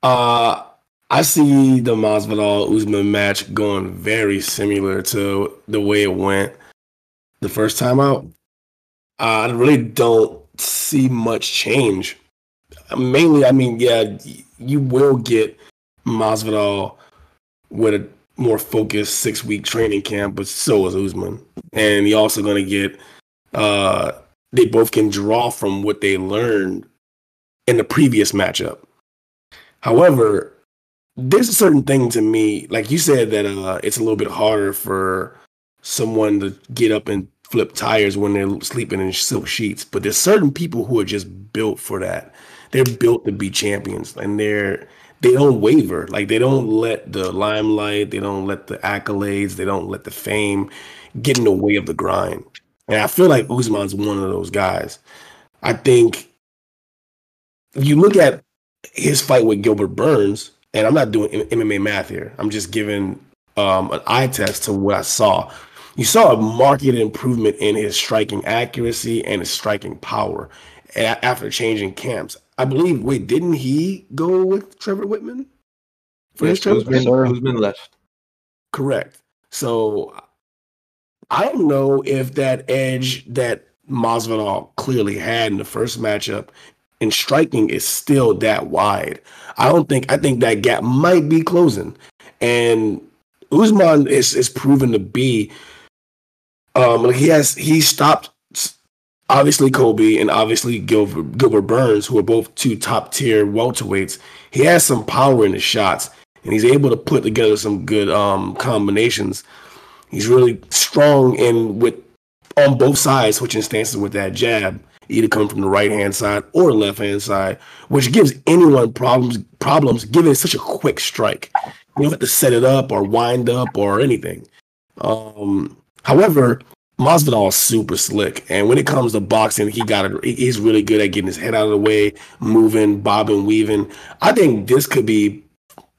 Uh, I see the Masvidal Usman match going very similar to the way it went the first time out. I really don't see much change. Mainly, I mean, yeah, you will get Masvidal with a more focused six week training camp, but so is Usman. And you're also going to get, uh, they both can draw from what they learned in the previous matchup. However, there's a certain thing to me, like you said, that uh, it's a little bit harder for someone to get up and flip tires when they're sleeping in silk sheets. But there's certain people who are just built for that. They're built to be champions, and they're they don't waver. Like they don't let the limelight, they don't let the accolades, they don't let the fame get in the way of the grind. And I feel like Usman's one of those guys. I think you look at his fight with Gilbert Burns, and I'm not doing MMA math here. I'm just giving um, an eye test to what I saw. You saw a marked improvement in his striking accuracy and his striking power after changing camps. I believe. Wait, didn't he go with Trevor Wittman for his Yes, Trevor? Usman, sir. Usman left. Correct. So I don't know if that edge that Masvidal clearly had in the first matchup in striking is still that wide. I don't think I think that gap might be closing. And Usman is is proven to be um like he has he stopped obviously Colby and obviously Gilbert, Gilbert Burns, who are both two top tier welterweights. He has some power in his shots, and he's able to put together some good um, combinations. He's really strong in with on both sides, switching stances with that jab, either coming from the right hand side or left hand side, which gives anyone problems. Problems given such a quick strike. You don't have to set it up or wind up or anything. Um, however, Masvidal is super slick, and when it comes to boxing, he got it. He's really good at getting his head out of the way, moving, bobbing, weaving. I think this could be.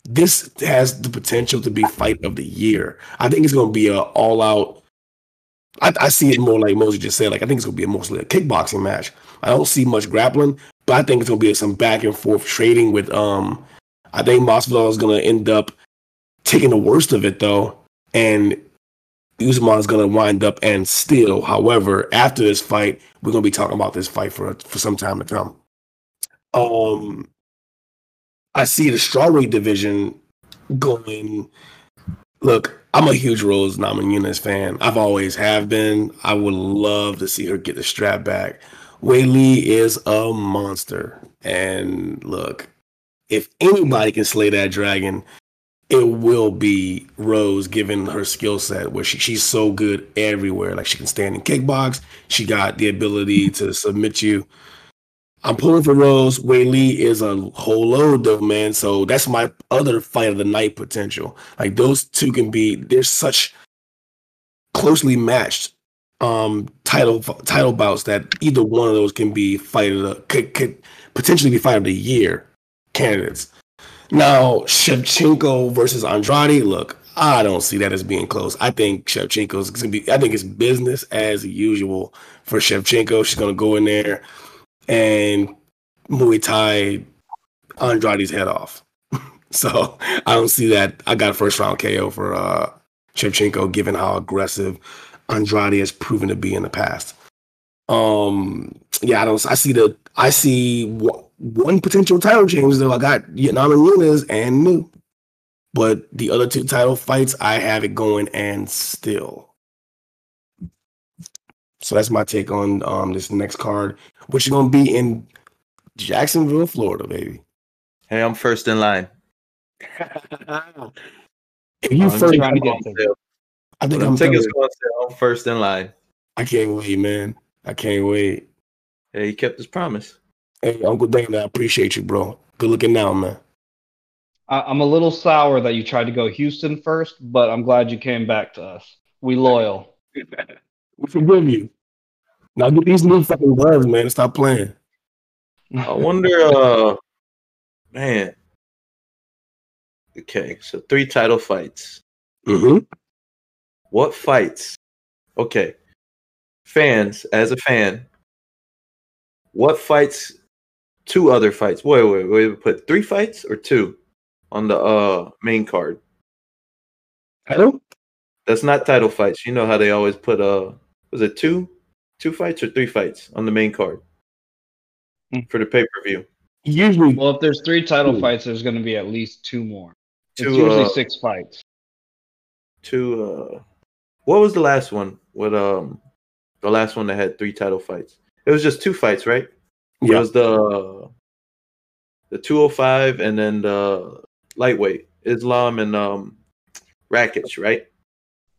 This has the potential to be fight of the year. I think it's going to be an all out. I, I see it more like Mosey just said. Like I think it's to be mostly a kickboxing match. I don't see much grappling, but I think it's to be some back and forth trading with. Um, I think Masvidal is to end up taking the worst of it though, and Usman is gonna wind up and steal. However, after this fight, we're gonna be talking about this fight for for some time to come. Um, I see the strawweight division going. Look, I'm a huge Rose Namajunas fan. I've always have been. I would love to see her get the strap back. Weili is a monster, and look, if anybody can slay that dragon, it will be Rose given her skill set where she, she's so good everywhere. Like she can stand in kickbox. She got the ability to submit you. I'm pulling for Rose. Weili is a whole load though, man. So that's my other fight of the night potential. Like those two can be they're such closely matched um title title bouts that either one of those can be fight of the could, could potentially be fight of the year candidates. Now, Shevchenko versus Andrade. Look, I don't see that as being close. I think Shevchenko's gonna be. I think it's business as usual for Shevchenko. She's gonna go in there and Muay Thai Andrade's head off. so I don't see that. I got a first round KO for uh Shevchenko, given how aggressive Andrade has proven to be in the past. Um, yeah, I don't. I see the. I see w- one potential title change though. I got Namajunas and new, but the other two title fights, I have it going and still. So that's my take on um this next card, which is gonna be in Jacksonville, Florida, baby. Hey, I'm first in line. if you I'm first, trying to get on there. sale. I think I'm tickets third. go on sale, I'm first in line. I can't wait, man. I can't wait. Hey, he kept his promise. Hey, Uncle Dana, I appreciate you, bro. Good looking now, man. I, I'm a little sour that you tried to go Houston first, but I'm glad you came back to us. We loyal. We forgive you. Now get these new fucking gloves, man. and Stop playing. I wonder, uh, man. Okay, so three title fights. Mm-hmm. What fights? Okay, fans, as a fan, what fights? Two other fights. Wait, wait, wait. We put three fights or two on the uh main card. Title? That's not title fights. You know how they always put uh was it two two fights or three fights on the main card Hmm. for the pay per view. Usually, Well, if there's three title Ooh. fights, there's going to be at least two more. It's Two, usually uh, six fights. Two uh what was the last one? With um the last one that had three title fights. It was just two fights, right? Yeah. It was the the 205 and then the lightweight Islam and um Rakic, right?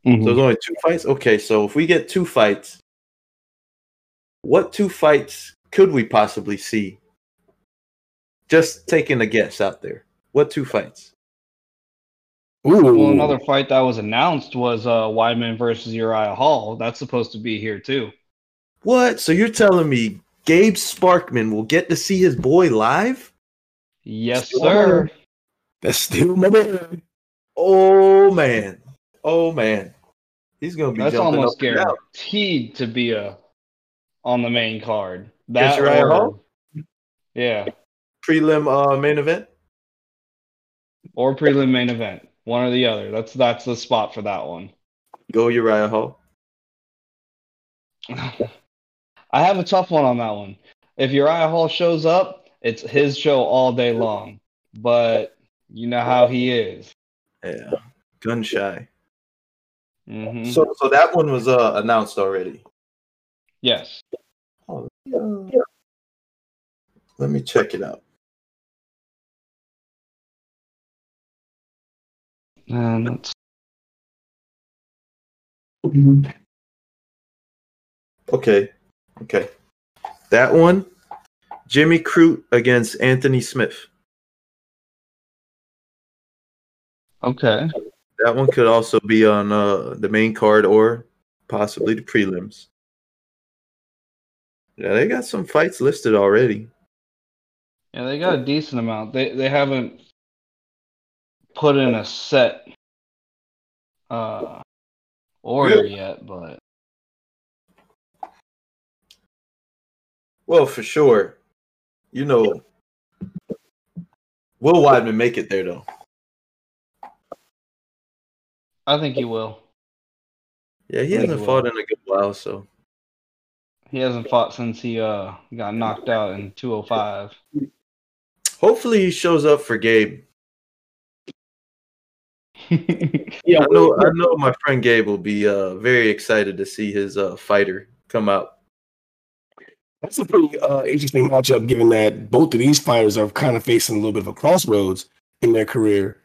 Mm-hmm. So there's only two fights. Okay, so if we get two fights, what two fights could we possibly see? Just taking a guess out there. What two fights? Ooh. Well, another fight that was announced was uh, Weidman versus Uriah Hall. That's supposed to be here too. What? So you're telling me Gabe Sparkman will get to see his boy live? Yes, Still sir. That's still my man. Oh man. Oh man. He's gonna be That's jumping almost up and down. guaranteed to be a on the main card. That's That Uriah Hall? yeah, Prelim uh main event? or prelim main event, one or the other. That's that's the spot for that one. Go Uriah Hall. I have a tough one on that one. If Uriah Hall shows up, it's his show all day long. But you know how he is. Yeah. Gun shy. hmm So so that one was uh announced already. Yes. Oh, yeah. Let me check it out. And it's, Okay. Okay. That one, Jimmy Crute against Anthony Smith. okay. That one could also be on uh, the main card or possibly the prelims. Yeah, they got some fights listed already. Yeah, they got a decent amount. They they haven't put in a set uh order yet, but Well, for sure. You know, Will Weidman make it there though. I think he will. Yeah, he I hasn't fought will. in a good while, so He hasn't fought since he uh got knocked out in 205. hopefully he shows up for Gabe. Yeah, I know I know my friend Gabe will be uh, very excited to see his uh, fighter come out. That's a pretty uh, interesting matchup, given that both of these fighters are kind of facing a little bit of a crossroads in their career.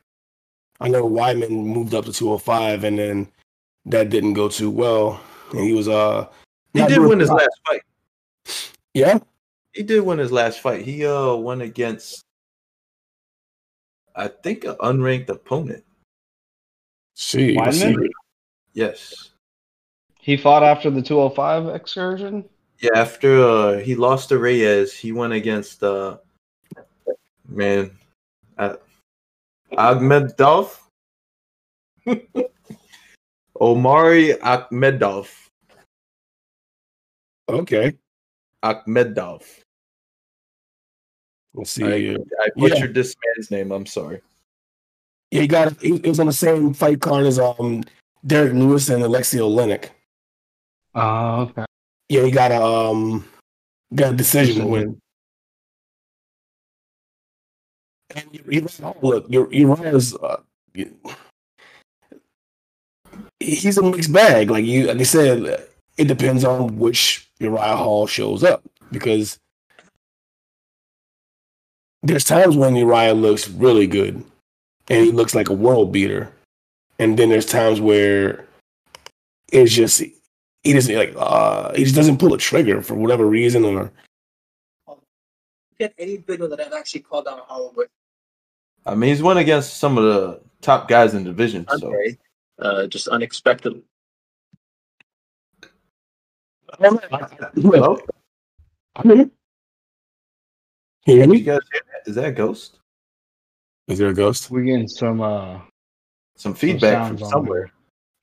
I know Weidman moved up to 205, and then that didn't go too well, and he was uh He not did win his last fight. Yeah, He did win his last fight. He uh went against I think an unranked opponent. see, see. Yes. he fought after the 205 excursion. Yeah, after uh he lost to Reyes, he went against uh man, I Akhmedov. Omari Akhmedov. Okay. Akhmedov. Let's see. I, here. I butchered this man's name. I'm sorry. Yeah, he got he, he was on the same fight card as um Derrick Lewis and Aleksei Oleinik. Oh, okay. Yeah, he got a um got a decision win. And you, you look, your Uriah's uh, you- he's a mixed bag. Like you, like I said, it depends on which Uriah Hall shows up because there's times when Uriah looks really good and he looks like a world beater, and then there's times where it's just he doesn't like uh he just doesn't pull a trigger for whatever reason or get any video that I've actually called down Hollywood. I mean, he's went against some of the top guys in the division. So uh, just unexpected. Hello, I'm here. Can you hear Did you me? guys hear that? Is that a ghost? Is there a ghost? We're getting some uh Some feedback from somewhere.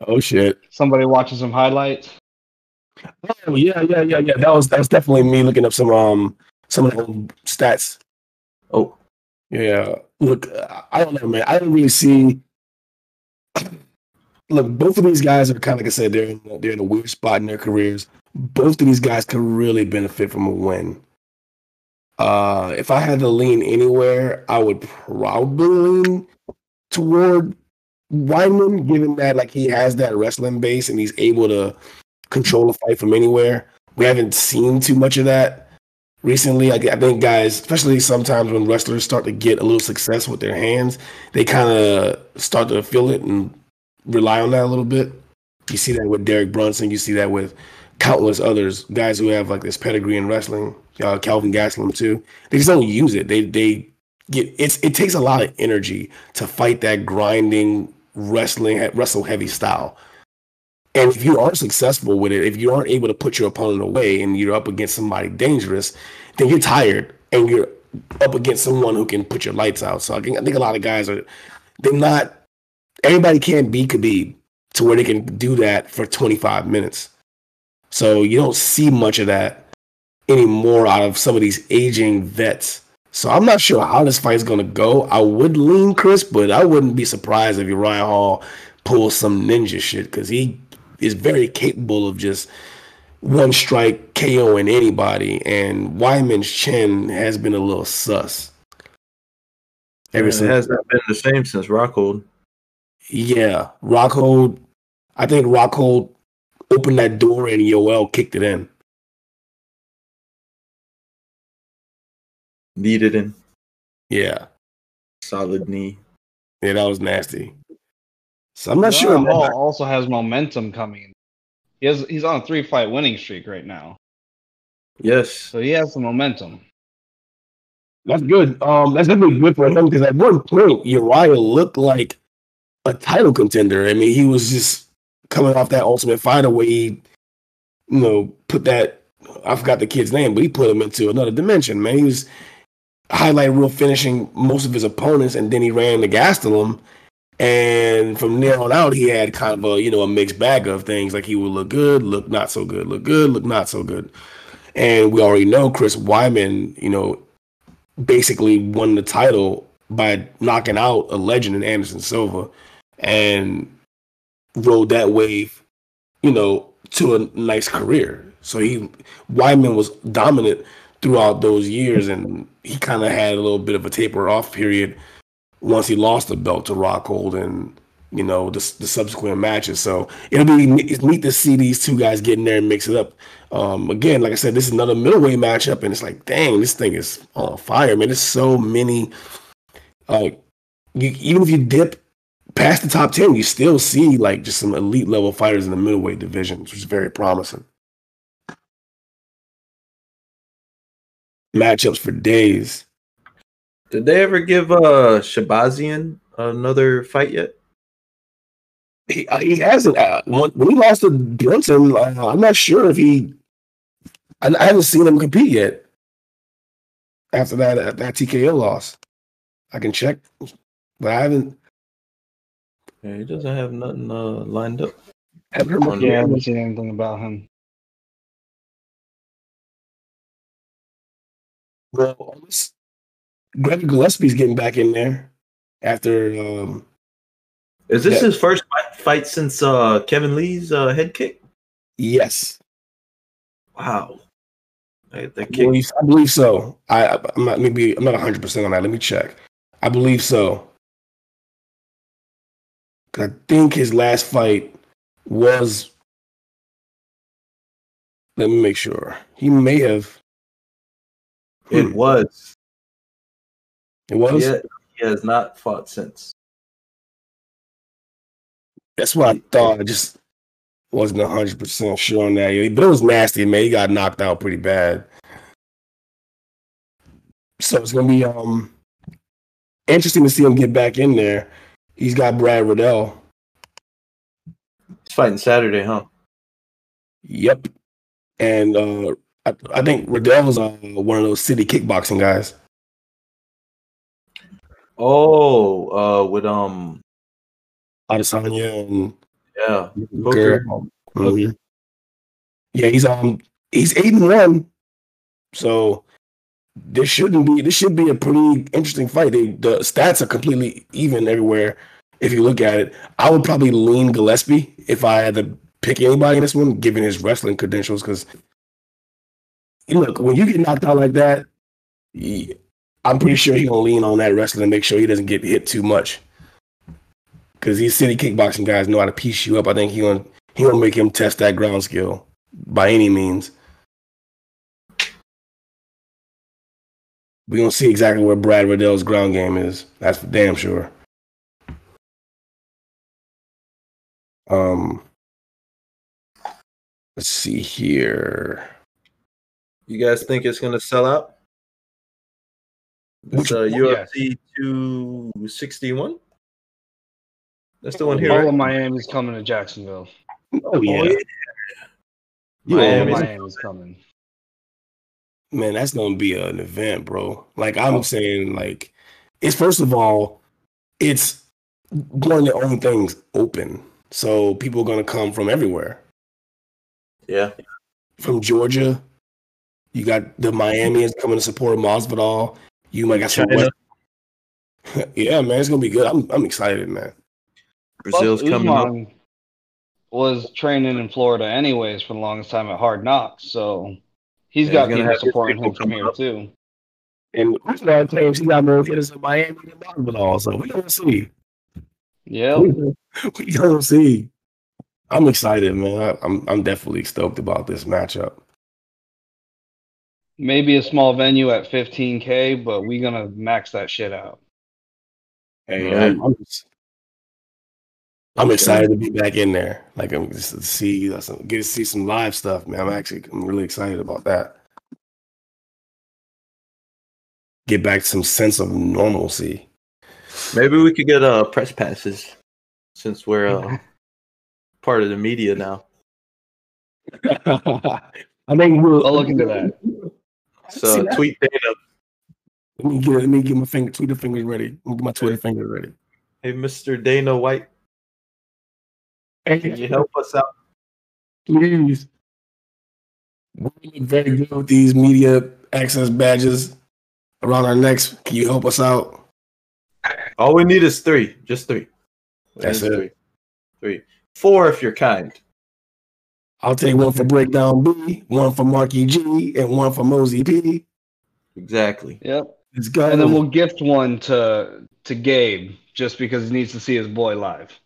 Oh shit. somebody watching some highlights. Oh yeah, yeah, yeah, yeah. That was that's definitely me looking up some um some of the old stats. Oh, Yeah. Look, uh, I don't know, man. I don't really see. Look, both of these guys are kind of like I said, they're in, they're in a weird spot in their careers. Both of these guys could really benefit from a win. Uh, if I had to lean anywhere, I would probably lean toward Weidman, given that like he has that wrestling base and he's able to control a fight from anywhere. We haven't seen too much of that recently. I, I think guys, especially sometimes when wrestlers start to get a little success with their hands, they kind of start to feel it and rely on that a little bit. You see that with Derek Brunson. You see that with countless others, guys who have like this pedigree in wrestling. Uh, Kelvin Gastelum too. They just don't use it. They they get it's it takes a lot of energy to fight that grinding wrestling wrestle heavy style. And if you aren't successful with it, if you aren't able to put your opponent away and you're up against somebody dangerous, then you're tired and you're up against someone who can put your lights out. So I think, I think a lot of guys are they're not everybody can't be Khabib to where they can do that for 25 minutes. So you don't see much of that anymore out of some of these aging vets. So I'm not sure how this fight's gonna go. I would lean Chris, but I wouldn't be surprised if Uriah Hall pulls some ninja shit because he is very capable of just one strike KOing anybody. And Weidman's chin has been a little sus. Ever it since hasn't been the same since Rockhold. Yeah, Rockhold. I think Rockhold opened that door and Yoel kicked it in. Kneed it in Yeah, solid knee. yeah, that was nasty. So I'm not Uriah sure. man. Hall also has momentum coming. He has he's on a three fight winning streak right now. Yes. So he has some momentum. That's good. Um, that's definitely good for him because at one point Uriah looked like a title contender. I mean, he was just coming off that Ultimate Fighter where he, you know, put that. I forgot the kid's name, but he put him into another dimension. Man, he was highlight reel finishing most of his opponents, and then he ran the Gastelum. And from there on out, he had kind of a you know a mixed bag of things. Like he would look good, look not so good, look good, look not so good. And we already know Chris Weidman, you know, basically won the title by knocking out a legend in Anderson Silva and rode that wave, you know, to a nice career. So he Weidman was dominant throughout those years and he kind of had a little bit of a taper off period once he lost the belt to Rockhold and you know the, the subsequent matches. So it'll be it's neat to see these two guys get in there and mix it up. Um, again, like I said, this is another middleweight matchup, and it's like, dang, this thing is on fire, man. There's so many. Uh, even if you dip past the top ten, you still see like just some elite level fighters in the middleweight division, which is very promising. Matchups for days. Did they ever give uh Shahbazyan another fight yet? He, uh, he hasn't. Uh, when, when he lost to Brunson, uh, I'm not sure if he. I, I haven't seen him compete yet. After that, uh, that TKO loss, I can check but I haven't. Yeah, he doesn't have nothing uh, lined up. haven't heard much Yeah, I about him. haven't seen anything about him. Well, this- Greg Gillespie's getting back in there after. Um, Is this Yeah. his first fight, fight since uh, Kevin Lee's uh, head kick? yes, Wow. That, that I believe, I believe so. I, I- I'm not maybe I'm not 100 percent on that. Let me check. I believe so. I think his last fight was. Let me make sure. He may have. It Hmm, was. It was. Yeah, he has not fought since. That's what I thought. I just wasn't 100 percent sure on that. But it was nasty, man. He got knocked out pretty bad. So it's gonna be um interesting to see him get back in there. He's got Brad Riddell. He's fighting Saturday, huh? Yep. And uh I, I think Riddell's uh, one of those city kickboxing guys. Oh, uh, with um, Adesanya and yeah, Hooker. Mhm. Yeah, he's um he's eight and one. So this shouldn't be this should be a pretty interesting fight. They, the stats are completely even everywhere. If you look at it, I would probably lean Gillespie if I had to pick anybody in this one, given his wrestling credentials. Because look, when you get knocked out like that, I'm pretty sure he gonna lean on that wrestling and make sure he doesn't get hit too much. Because these city kickboxing guys know how to piece you up. I think he gonna he gonna make him test that ground skill by any means. We gonna see exactly where Brad Riddell's ground game is. That's for damn sure. Um, let's see here. You guys think it's gonna sell out? It's Which uh, one? UFC 261. That's the one here. All right? of Miami's coming to Jacksonville. Oh yeah, All of Miami's- Miami's coming. Man, that's gonna be an event, bro. Like I'm oh. saying, like it's first of all, it's one of own things open, so people are gonna come from everywhere. Yeah. from Georgia. You got the Miamians coming to support Masvidal. You might got some. West- yeah, man, it's gonna be good. I'm I'm excited, man. Brazil's Plus, coming up. Was training in Florida anyways for the longest time at Hard Knocks, so he's Yeah, got he's gonna people have his supporting people him from here up. too. And Usman claims he got more hitters in Miami than Masvidal, so we gonna see. Yeah, We gonna see. I'm excited, man. I, I'm I'm definitely stoked about this matchup. maybe a small venue at 15k, but we gonna max that shit out. Hey, Right. I'm, I'm, just- I'm excited to be back in there. Like I'm just to see, get to see some live stuff, man. I'm actually, I'm really excited about that. Get back some sense of normalcy. Maybe we could get uh press passes since we're uh, part of the media now. I think we'll I'll look into that. So that? tweet Dana. Let me get, let me get my finger, Twitter fingers ready. Let me get my Twitter fingers ready. Hey, Mr. Dana White, can you help us out? please. We look very good with these media access badges around our necks. Can you help us out? All we need is three, just three. We That's it. Three. Three. Four if you're kind. I'll take one for Breakdown B, one for Marky G, and one for Mosey P. Exactly. Yep. Let's go. And then we'll gift one to to Gabe just because he needs to see his boy live.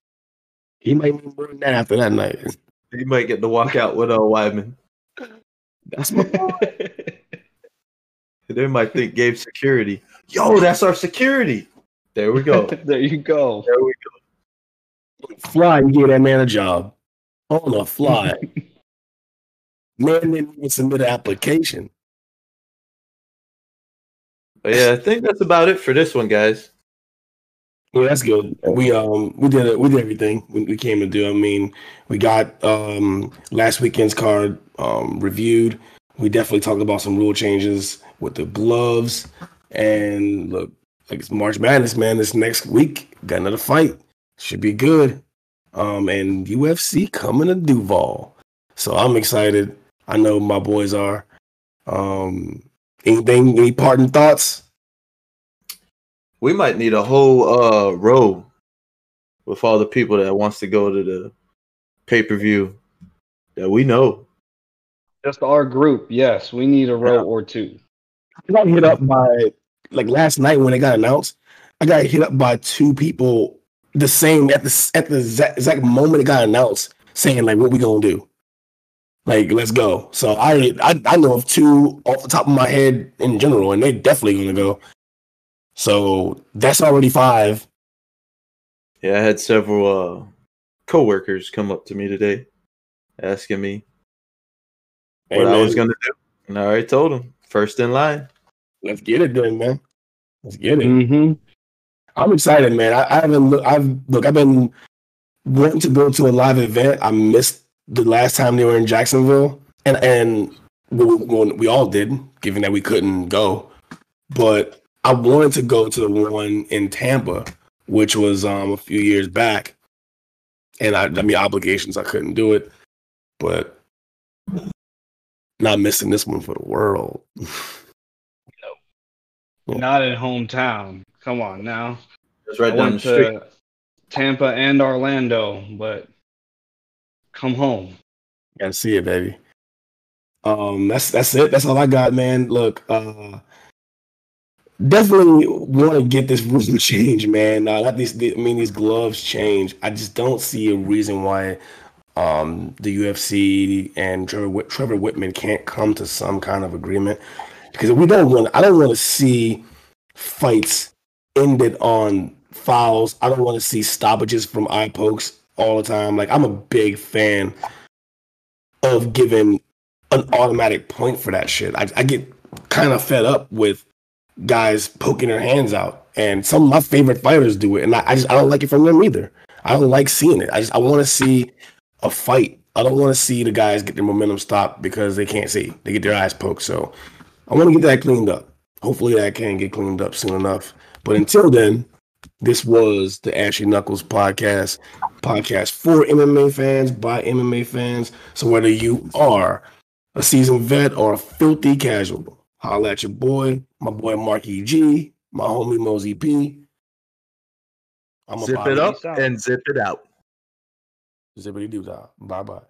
He might need more than that after that night. He might get to walk out with a Weidman. That's my They might think Gabe security. Yo, that's our security. There we go. there you go. There we go. fly. You gave that man a job on the fly. man didn't even submit an application. But yeah, I think that's about it for this one, guys. Well, that's good. We um we did it. We did everything we, came to do. I mean, we got um last weekend's card um reviewed. We definitely talked about some rule changes with the gloves. And look, like it's March Madness, man. This next week, got another fight. Should be good. Um, and UFC coming to Duval. So I'm excited. I know my boys are. Um, anything, any parting thoughts? We might need a whole uh row with all the people that wants to go to the pay per view that we know. Just our group. Yes, we need a row Yeah. or two. I got hit up by like last night when it got announced. I got hit up by two people the same at the at the exact, exact moment it got announced, saying like, "What we gonna do? Like, let's go." So I I, I know of two off the top of my head in general, and they definitely gonna go. So that's already five. Yeah, I had several uh coworkers come up to me today asking me Hey, what I was gonna do. And I already told them first in line. let's get it done, man. Let's get it. Mm-hmm. I'm excited, man. I, I haven't look. I've look. I've been wanting to go to a live event. I missed the last time they were in Jacksonville, and and we, we, we all did, given that we couldn't go. But I wanted to go to the one in Tampa, which was um a few years back, and I, I mean obligations. I couldn't do it, but not missing this one for the world. Not in hometown. Come on now. It's right I down the street. to Tampa and Orlando, but come home. Gotta see it, baby. Um, that's that's it. That's all I got, man. Look, uh, definitely want to get this room change, man. Not these, I mean, these gloves change. I just don't see a reason why um the UFC and Trevor Trevor Wittman can't come to some kind of agreement because we don't want. I don't want to see fights ended on fouls. I don't want to see stoppages from eye pokes all the time. Like I'm a big fan of giving an automatic point for that shit. I, I get kind of fed up with guys poking their hands out, and some of my favorite fighters do it, and I, I just I don't like it from them either. I don't like seeing it. I just I want to see a fight. I don't want to see the guys get their momentum stopped because they can't see. They get their eyes poked. So I want to get that cleaned up. Hopefully that can get cleaned up soon enough. But until then, this was the Ashy Knuckles podcast, podcast for MMA fans by MMA fans. So whether you are a seasoned vet or a filthy casual, holla at your boy, my boy Marky G, my homie Mosey P. I'm Zip it up out. and zip it out. Zippity doo dah. Bye bye.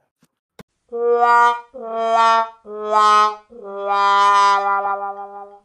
la la la la la la la la la